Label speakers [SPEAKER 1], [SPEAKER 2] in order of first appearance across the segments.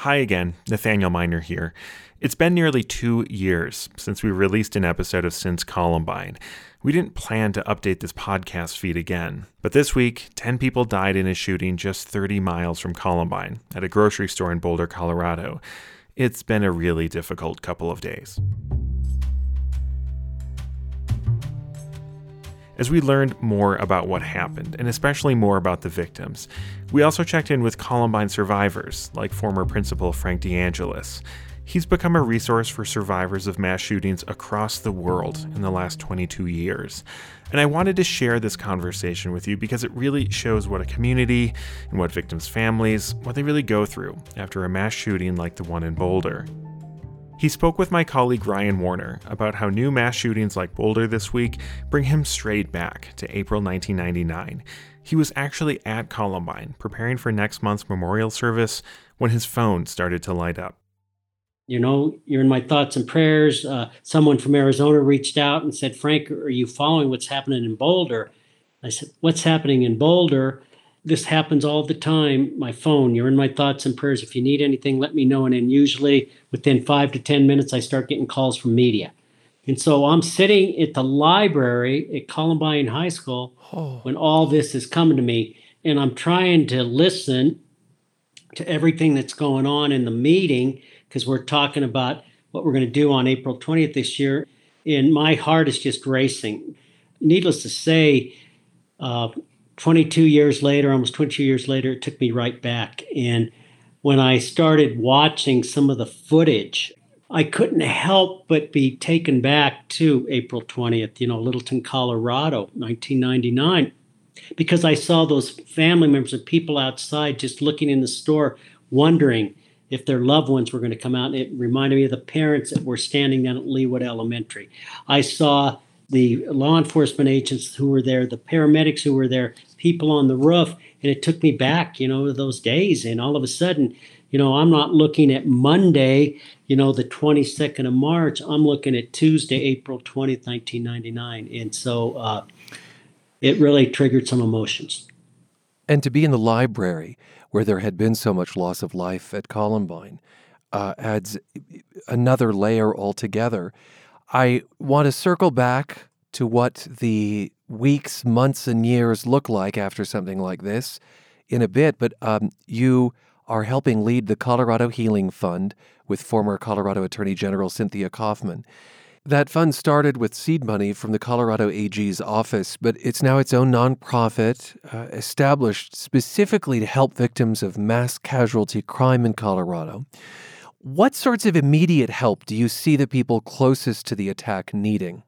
[SPEAKER 1] Hi again, Nathaniel Minor here. It's been nearly two years since we released an episode of Since Columbine. We didn't plan to update this podcast feed again, but this week, 10 people died in a shooting just 30 miles from Columbine at a grocery store in Boulder, Colorado. It's been a really difficult couple of days. As we learned more about what happened, and especially more about the victims. We also checked in with Columbine survivors, like former principal Frank DeAngelis. He's become a resource for survivors of mass shootings across the world in the last 22 years. And I wanted to share this conversation with you because it really shows what a community and what victims' families, what they really go through after a mass shooting like the one in Boulder. He spoke with my colleague Ryan Warner about how new mass shootings like Boulder this week bring him straight back to April 1999. He was actually at Columbine preparing for next month's memorial service when his phone started to light up.
[SPEAKER 2] You know, you're in my thoughts and prayers. Uh, someone from Arizona reached out and said, Frank, are you following what's happening in Boulder? I said, What's happening in Boulder? this happens all the time. My phone, you're in my thoughts and prayers. If you need anything, let me know. And then usually within five to 10 minutes, I start getting calls from media. And so I'm sitting at the library at Columbine High School oh. when all this is coming to me. And I'm trying to listen to everything that's going on in the meeting because we're talking about what we're going to do on April 20th this year. And my heart is just racing. Needless to say, uh, 22 years later, almost 22 years later, it took me right back. And when I started watching some of the footage, I couldn't help but be taken back to April 20th, you know, Littleton, Colorado, 1999, because I saw those family members and people outside just looking in the store, wondering if their loved ones were going to come out. And It reminded me of the parents that were standing down at Leawood Elementary. I saw the law enforcement agents who were there, the paramedics who were there, people on the roof. And it took me back, you know, those days. And all of a sudden, you know, I'm not looking at Monday, you know, the 22nd of March. I'm looking at Tuesday, April 20th, 1999. And so uh, it really triggered some emotions.
[SPEAKER 3] And to be in the library where there had been so much loss of life at Columbine uh, adds another layer altogether. I want to circle back to what the weeks, months, and years look like after something like this in a bit, but um, you are helping lead the Colorado Healing Fund with former Colorado Attorney General Cynthia Coffman. That fund started with seed money from the Colorado AG's office, but it's now its own nonprofit uh, established specifically to help victims of mass casualty crime in Colorado. What sorts of immediate help do you see the people closest to the attack needing?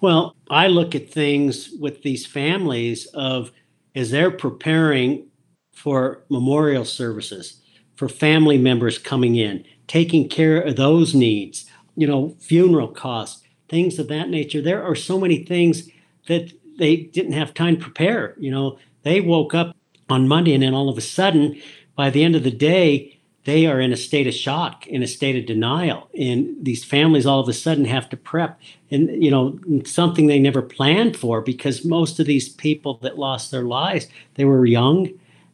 [SPEAKER 2] Well, I look at things with these families of as they're preparing for memorial services, for family members coming in, taking care of those needs, you know, funeral costs, things of that nature. There are so many things that they didn't have time to prepare. You know, they woke up on Monday and then all of a sudden, by the end of the day, they are in a state of shock, in a state of denial. And these families all of a sudden have to prep and, you know, something they never planned for because most of these people that lost their lives, they were young.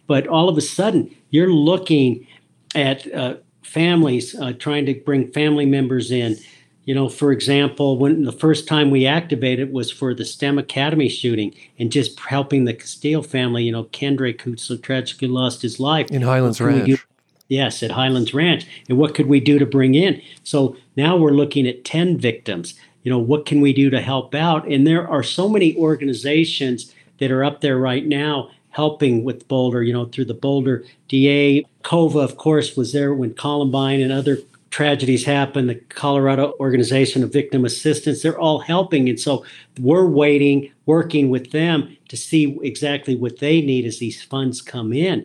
[SPEAKER 2] But all of a sudden, you're looking at uh, families uh, trying to bring family members in. You know, for example, when the first time we activated was for the STEM Academy shooting and just helping the Castillo family, you know, Kendrick, who so tragically lost his life.
[SPEAKER 3] In Highlands Ranch.
[SPEAKER 2] Yes, at Highlands Ranch. And what could we do to bring in? So now we're looking at 10 victims. You know, what can we do to help out? And there are so many organizations that are up there right now helping with Boulder, you know, through the Boulder DA. COVA, of course, was there when Columbine and other tragedies happened. The Colorado Organization of Victim Assistance, they're all helping. And so we're waiting, working with them to see exactly what they need as these funds come in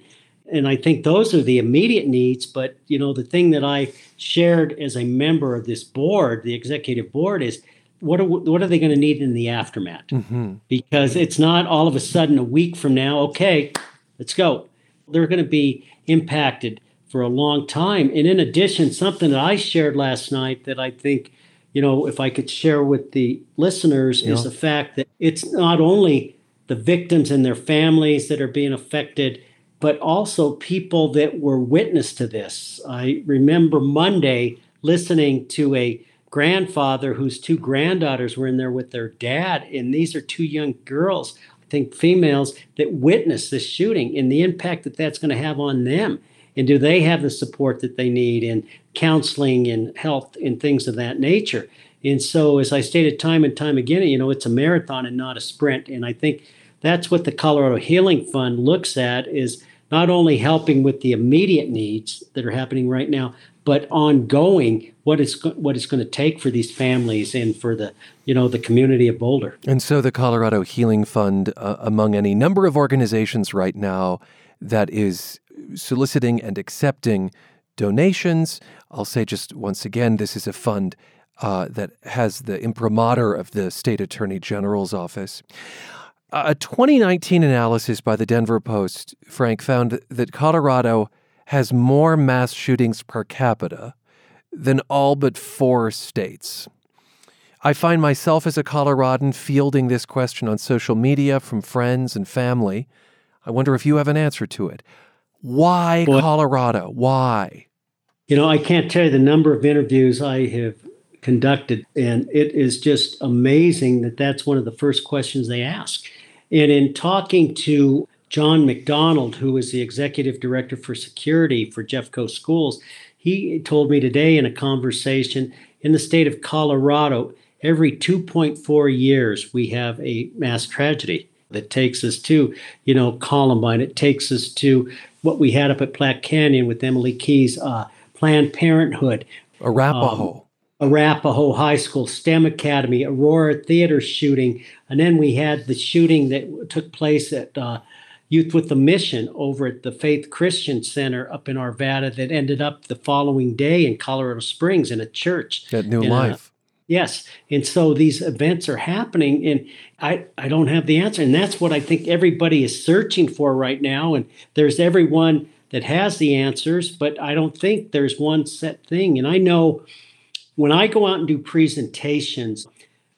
[SPEAKER 2] and I think those are the immediate needs. But you know, the thing that I shared as a member of this board, the executive board, is what are what are they going to need in the aftermath? Mm-hmm. Because it's not all of a sudden a week from now. Okay, let's go. They're going to be impacted for a long time. And in addition, something that I shared last night that I think, you know, if I could share with the listeners yeah. is the fact that it's not only the victims and their families that are being affected but also people that were witness to this. I remember Monday listening to a grandfather whose two granddaughters were in there with their dad, and these are two young girls, I think females, that witnessed this shooting and the impact that that's going to have on them. And do they have the support that they need in counseling and health and things of that nature? And so, as I stated time and time again, you know, it's a marathon and not a sprint. And I think that's what the Colorado Healing Fund looks at is not only helping with the immediate needs that are happening right now, but ongoing what it's what it's going to take for these families and for the you know the community of Boulder.
[SPEAKER 3] And so the Colorado Healing Fund, uh, among any number of organizations right now, that is soliciting and accepting donations. I'll say just once again, this is a fund uh, that has the imprimatur of the state attorney general's office. A 2019 analysis by the Denver Post, Frank, found that Colorado has more mass shootings per capita than all but four states. I find myself as a Coloradan fielding this question on social media from friends and family. I wonder if you have an answer to it. Why Colorado? Why?
[SPEAKER 2] You know, I can't tell you the number of interviews I have conducted, and it is just amazing that that's one of the first questions they ask. And in talking to John McDonald, who is the executive director for security for Jeffco Schools, he told me today in a conversation in the state of Colorado, every 2.4 years we have a mass tragedy that takes us to, you know, Columbine. It takes us to what we had up at Platte Canyon with Emily Keyes, uh, Planned Parenthood,
[SPEAKER 3] Arapahoe.
[SPEAKER 2] Um, Arapahoe High School, STEM Academy, Aurora Theater shooting, and then we had the shooting that took place at uh, Youth with a Mission over at the Faith Christian Center up in Arvada that ended up the following day in Colorado Springs in a church.
[SPEAKER 3] At New Life.
[SPEAKER 2] A, yes. And so these events are happening, and I, I don't have the answer. And that's what I think everybody is searching for right now. And there's everyone that has the answers, but I don't think there's one set thing. And I know when I go out and do presentations,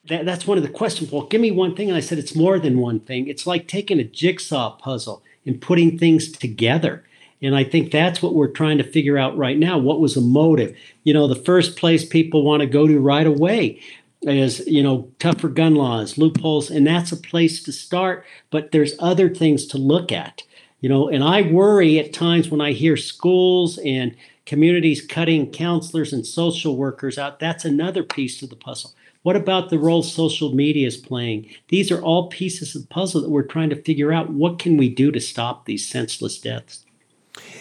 [SPEAKER 2] that, that's one of the questions. Well, give me one thing. And I said, it's more than one thing. It's like taking a jigsaw puzzle and putting things together. And I think that's what we're trying to figure out right now. What was the motive? You know, the first place people want to go to right away is, you know, tougher gun laws, loopholes, and that's a place to start. But there's other things to look at, you know, and I worry at times when I hear schools and communities cutting counselors and social workers out. That's another piece to the puzzle. What about the role social media is playing? These are all pieces of the puzzle that we're trying to figure out. What can we do to stop these senseless deaths?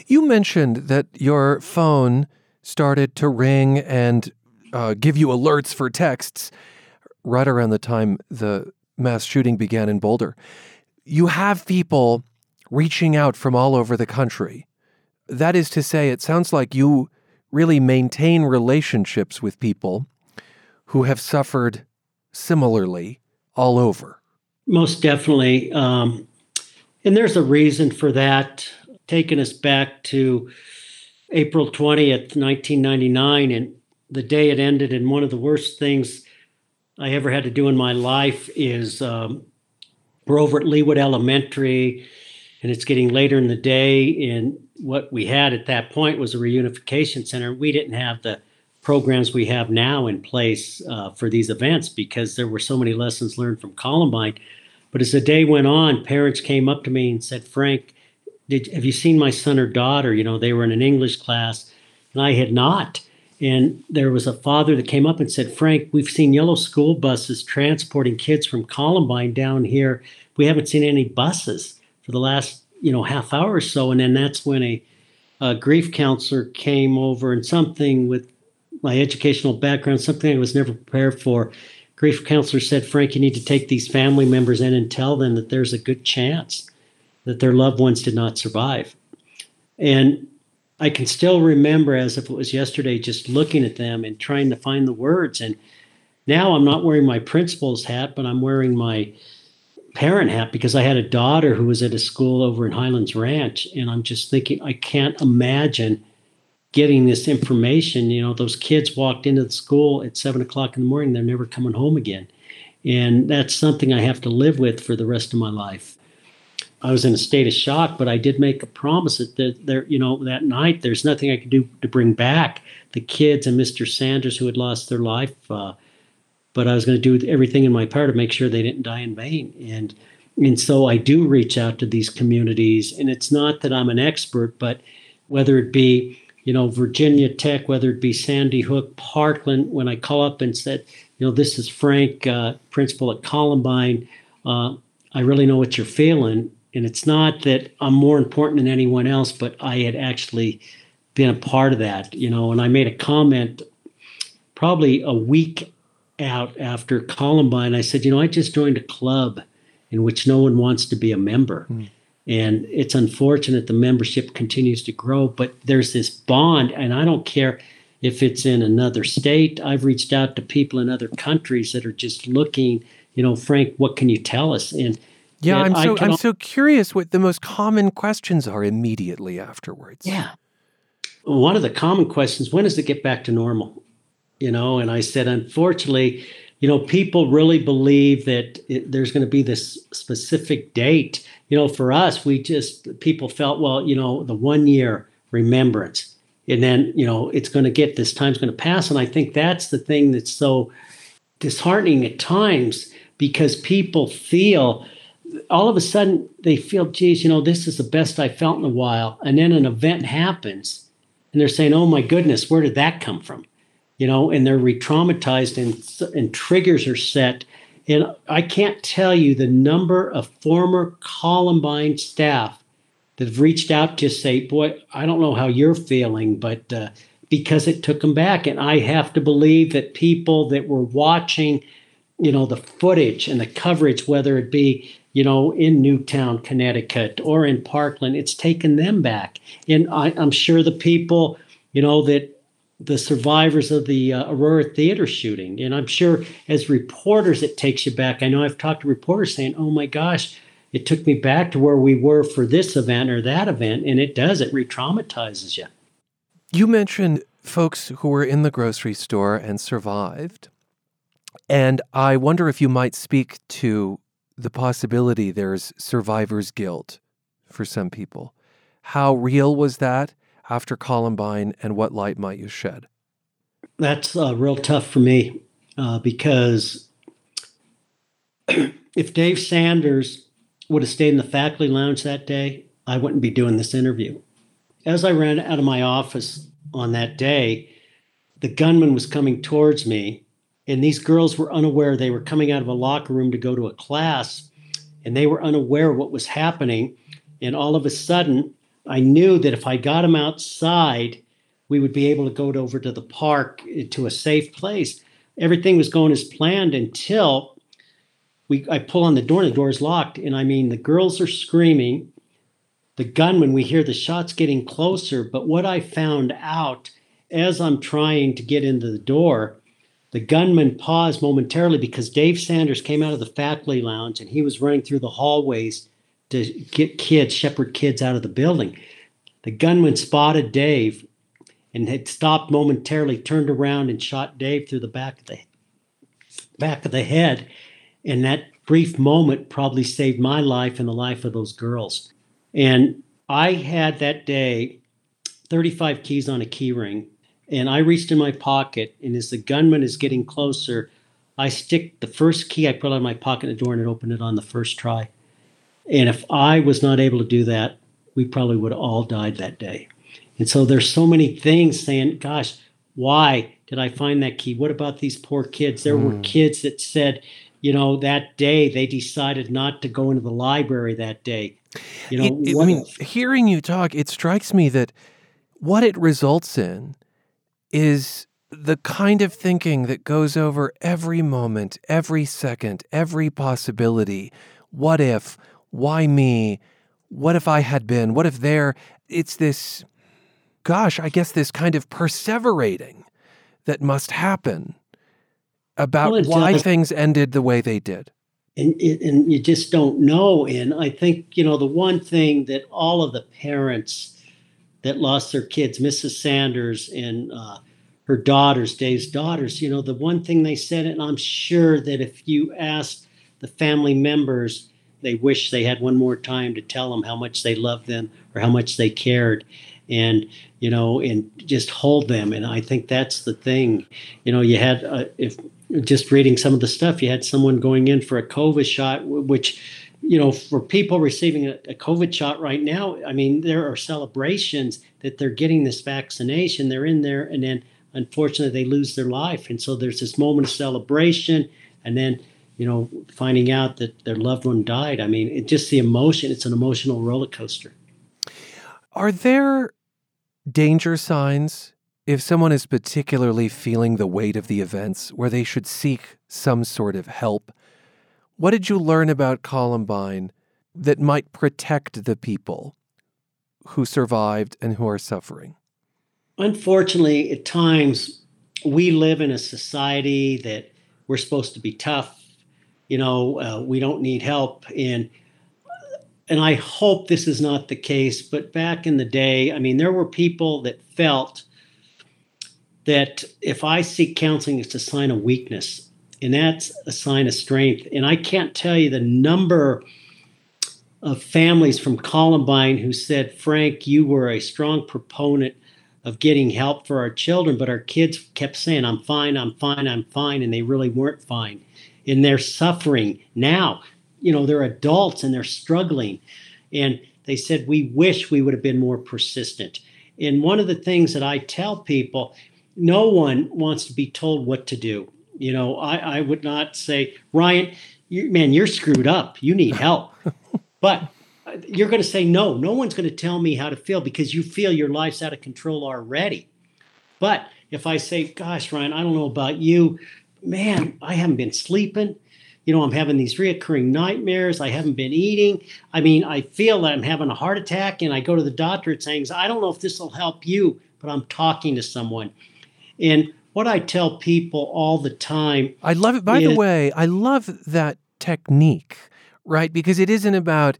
[SPEAKER 3] You mentioned that your phone started to ring and uh, give you alerts for texts right around the time the mass shooting began in Boulder. You have people reaching out from all over the country. That is to say, it sounds like you really maintain relationships with people who have suffered similarly all over.
[SPEAKER 2] Most definitely. Um, and there's a reason for that, taking us back to April 20th, 1999, and the day it ended. And one of the worst things I ever had to do in my life is um, we're over at Leawood Elementary, and it's getting later in the day. And what we had at that point was a reunification center. We didn't have the programs we have now in place uh, for these events because there were so many lessons learned from Columbine. But as the day went on, parents came up to me and said, Frank, did, have you seen my son or daughter? You know, they were in an English class, and I had not. And there was a father that came up and said, Frank, we've seen yellow school buses transporting kids from Columbine down here. We haven't seen any buses for the last, you know, half hour or so. And then that's when a, a grief counselor came over and something with my educational background, something I was never prepared for. Grief counselor said, Frank, you need to take these family members in and tell them that there's a good chance that their loved ones did not survive. And I can still remember as if it was yesterday, just looking at them and trying to find the words. And now I'm not wearing my principal's hat, but I'm wearing my parent hat because I had a daughter who was at a school over in Highlands Ranch. And I'm just thinking, I can't imagine getting this information. You know, those kids walked into the school at seven o'clock in the morning, they're never coming home again. And that's something I have to live with for the rest of my life. I was in a state of shock, but I did make a promise that there, you know, that night there's nothing I could do to bring back the kids and Mr. Sanders who had lost their life. Uh, but I was going to do everything in my power to make sure they didn't die in vain. And and so I do reach out to these communities, and it's not that I'm an expert, but whether it be you know Virginia Tech, whether it be Sandy Hook, Parkland, when I call up and said, you know, this is Frank, uh, principal at Columbine. Uh, I really know what you're feeling, and it's not that I'm more important than anyone else, but I had actually been a part of that, you know. And I made a comment probably a week out after Columbine. I said, you know, I just joined a club in which no one wants to be a member. Mm. And it's unfortunate the membership continues to grow, but there's this bond, and I don't care if it's in another state. I've reached out to people in other countries that are just looking, you know, Frank, what can you tell us? And
[SPEAKER 3] yeah, I'm so I'm so curious what the most common questions are immediately afterwards.
[SPEAKER 2] Yeah. One of the common questions, when does it get back to normal? You know, and I said, unfortunately, you know, people really believe that it, there's going to be this specific date. You know, for us, we just, people felt, well, you know, the one year remembrance. And then, you know, it's going to get, this time's going to pass. And I think that's the thing that's so disheartening at times because people feel, all of a sudden, they feel, geez, you know, this is the best I felt in a while. And then an event happens and they're saying, oh my goodness, where did that come from? You know, and they're re-traumatized and, and triggers are set. And I can't tell you the number of former Columbine staff that have reached out to say, boy, I don't know how you're feeling, but uh, because it took them back. And I have to believe that people that were watching, you know, the footage and the coverage, whether it be, you know, in Newtown, Connecticut or in Parkland, it's taken them back. And I, I'm sure the people, you know, that the survivors of the uh, Aurora Theater shooting. And I'm sure as reporters, it takes you back. I know I've talked to reporters saying, oh my gosh, it took me back to where we were for this event or that event. And it does, it re traumatizes you.
[SPEAKER 3] You mentioned folks who were in the grocery store and survived. And I wonder if you might speak to the possibility there's survivor's guilt for some people. How real was that? After Columbine, and what light might you shed?
[SPEAKER 2] That's uh, real tough for me uh, because if Dave Sanders would have stayed in the faculty lounge that day, I wouldn't be doing this interview. As I ran out of my office on that day, the gunman was coming towards me, and these girls were unaware. They were coming out of a locker room to go to a class, and they were unaware what was happening. And all of a sudden, I knew that if I got him outside, we would be able to go over to the park eh, to a safe place. Everything was going as planned until we I pull on the door and the door is locked. And I mean, the girls are screaming. The gunman, we hear the shots getting closer. But what I found out as I'm trying to get into the door, the gunman paused momentarily because Dave Sanders came out of the faculty lounge and he was running through the hallways to get kids, shepherd kids out of the building. The gunman spotted Dave and had stopped momentarily, turned around and shot Dave through the back of the back of the head. And that brief moment probably saved my life and the life of those girls. And I had that day 35 keys on a key ring. And I reached in my pocket, and as the gunman is getting closer, I stick the first key I pull out of my pocket in the door and it opened it on the first try. And if I was not able to do that, we probably would have all died that day. And so there's so many things saying, gosh, why did I find that key? What about these poor kids? There mm. were hmm. kids that said, you know, that day they decided not to go into the library that day. You know,
[SPEAKER 3] it, it, I mean, hearing you talk, it strikes me that what it results in is the kind of thinking that goes over every moment, every second, every possibility. What if? Why me? What if I had been? What if there? It's this, gosh, I guess this kind of perseverating that must happen about well, why things ended the way they did.
[SPEAKER 2] And, and you just don't know. And I think, you know, the one thing that all of the parents that lost their kids, Mrs. Sanders and uh, her daughters, Dave's daughters, you know, the one thing they said, and I'm sure that if you asked the family members, they wish they had one more time to tell them how much they loved them or how much they cared and you know and just hold them. And i think that's the thing. You know you had uh, if just reading some of the stuff you had someone going in for a covid shot which you know for people receiving a, a covid shot right now i mean there are celebrations that they're getting this vaccination they're in there and then unfortunately they lose their life. And so there's this moment of celebration and then you know finding out that their loved one died i mean it just the emotion it's an emotional roller coaster
[SPEAKER 3] are there danger signs if someone is particularly feeling the weight of the events where they should seek some sort of help? What did you learn about Columbine that might protect the people who survived and who are suffering?
[SPEAKER 2] Unfortunately, at times we live in a society that we're supposed to be tough. You know, uh, we don't need help. And and I hope this is not the case, but back in the day, I mean, there were people that felt that if I seek counseling, it's a sign of weakness, and that's a sign of strength. And I can't tell you the number of families from Columbine who said, Frank, you were a strong proponent of getting help for our children, but our kids kept saying, I'm fine, I'm fine, I'm fine, and they really weren't fine. And they're suffering now. You know they're adults and they're struggling. And they said we wish we would have been more persistent. And one of the things that i tell people no one wants to be told what to do. You know i, I would not say ryan you, man you're screwed up. You need help. But uh, you're going to say no. No one's going to tell me how to feel because you feel your life's out of control already. But if i say gosh ryan i don't know about you man i haven't been sleeping you know, I'm having these reoccurring nightmares. I haven't been eating. I mean, I feel that I'm having a heart attack, and I go to the doctor. It's saying, I don't know if this will help you, but I'm talking to someone. And what I tell people all the time.
[SPEAKER 3] I love it. By is, the way, I love that technique, right? Because it isn't about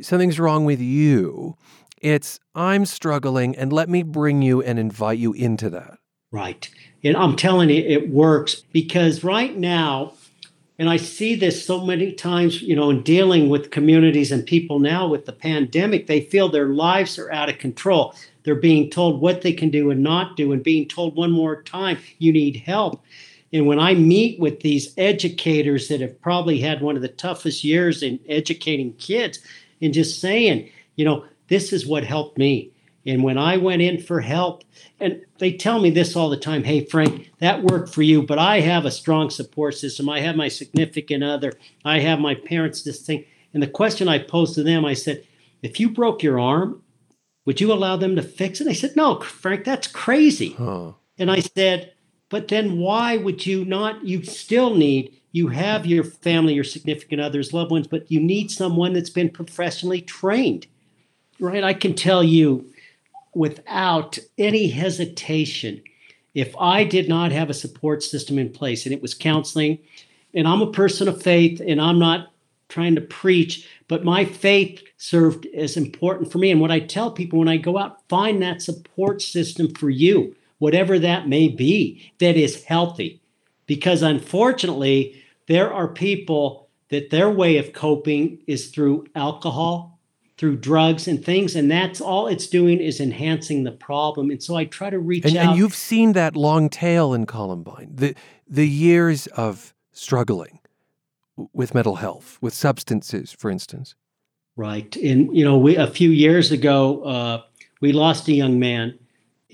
[SPEAKER 3] something's wrong with you. It's I'm struggling, and let me bring you and invite you into that.
[SPEAKER 2] Right. And I'm telling you, it works because right now, and I see this so many times, you know, in dealing with communities and people now with the pandemic, they feel their lives are out of control. They're being told what they can do and not do, and being told one more time, you need help. And when I meet with these educators that have probably had one of the toughest years in educating kids, and just saying, you know, this is what helped me. And when I went in for help, and they tell me this all the time hey, Frank, that worked for you, but I have a strong support system. I have my significant other, I have my parents, this thing. And the question I posed to them, I said, if you broke your arm, would you allow them to fix it? They said, no, Frank, that's crazy. Huh. And I said, but then why would you not? You still need, you have your family, your significant others, loved ones, but you need someone that's been professionally trained, right? I can tell you without any hesitation if I did not have a support system in place and it was counseling, and I'm a person of faith and I'm not trying to preach, but my faith served as important for me. And what I tell people when I go out, find that support system for you, whatever that may be, that is healthy. Because unfortunately, there are people that their way of coping is through alcohol, through drugs and things and that's all it's doing is enhancing the problem. And so i try to reach
[SPEAKER 3] and,
[SPEAKER 2] out
[SPEAKER 3] and you've seen that long tail in columbine the the years of struggling with mental health with substances for instance.
[SPEAKER 2] Right. And you know we a few years ago uh, we lost a young man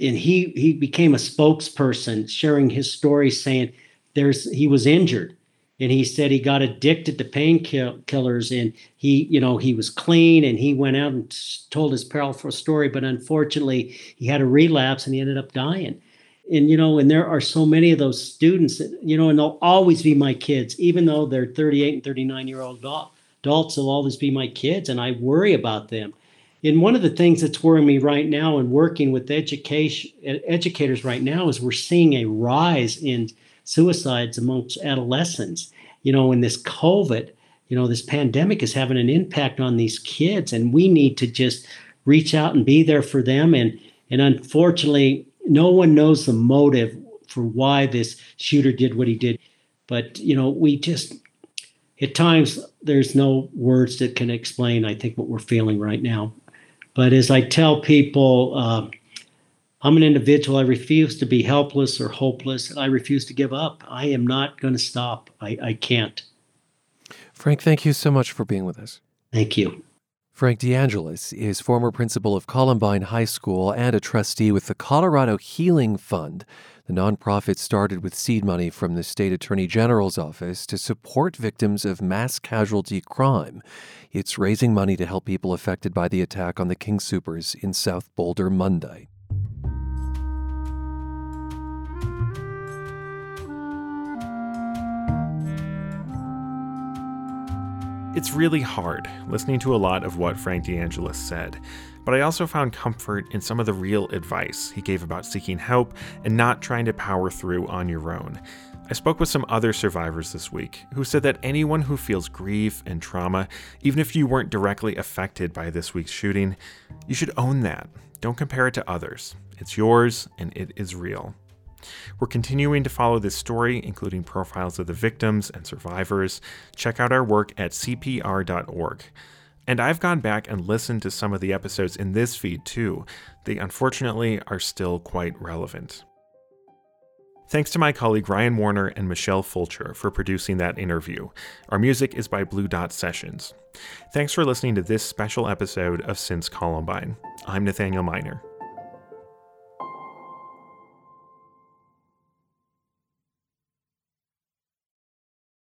[SPEAKER 2] and he he became a spokesperson sharing his story saying there's he was injured and he said he got addicted to painkillers and he you know he was clean and he went out and told his powerful story but unfortunately he had a relapse and he ended up dying. And you know and there are so many of those students that you know and they'll always be my kids even though they're 38 and 39 year old adults they'll always be my kids and i worry about them. And one of the things that's worrying me right now and working with education educators right now is we're seeing a rise in suicides amongst adolescents. You know, in this COVID, you know, this pandemic is having an impact on these kids, and we need to just reach out and be there for them. And and unfortunately, no one knows the motive for why this shooter did what he did. But you know, we just at times there's no words that can explain, I think, what we're feeling right now. But as I tell people, uh, I'm an individual. I refuse to be helpless or hopeless. I refuse to give up. I am not going to stop. I, I can't.
[SPEAKER 3] Frank, thank you so much for being with us.
[SPEAKER 2] Thank you.
[SPEAKER 3] Frank DeAngelis is former principal of Columbine High School and a trustee with the Colorado Healing Fund. The nonprofit started with seed money from the state attorney general's office to support victims of mass casualty crime. It's raising money to help people affected by the attack on the King Soopers in South Boulder Monday.
[SPEAKER 1] It's really hard listening to a lot of what Frank DeAngelis said, but I also found comfort in some of the real advice he gave about seeking help and not trying to power through on your own. I spoke with some other survivors this week who said that anyone who feels grief and trauma, even if you weren't directly affected by this week's shooting, you should own that. Don't compare it to others. It's yours and it is real. We're continuing to follow this story, including profiles of the victims and survivors. Check out our work at CPR.org. And I've gone back and listened to some of the episodes in this feed too. They unfortunately are still quite relevant. Thanks to my colleague Ryan Warner and Michelle Fulcher for producing that interview. Our music is by Blue Dot Sessions. Thanks for listening to this special episode of Since Columbine. I'm Nathaniel Minor.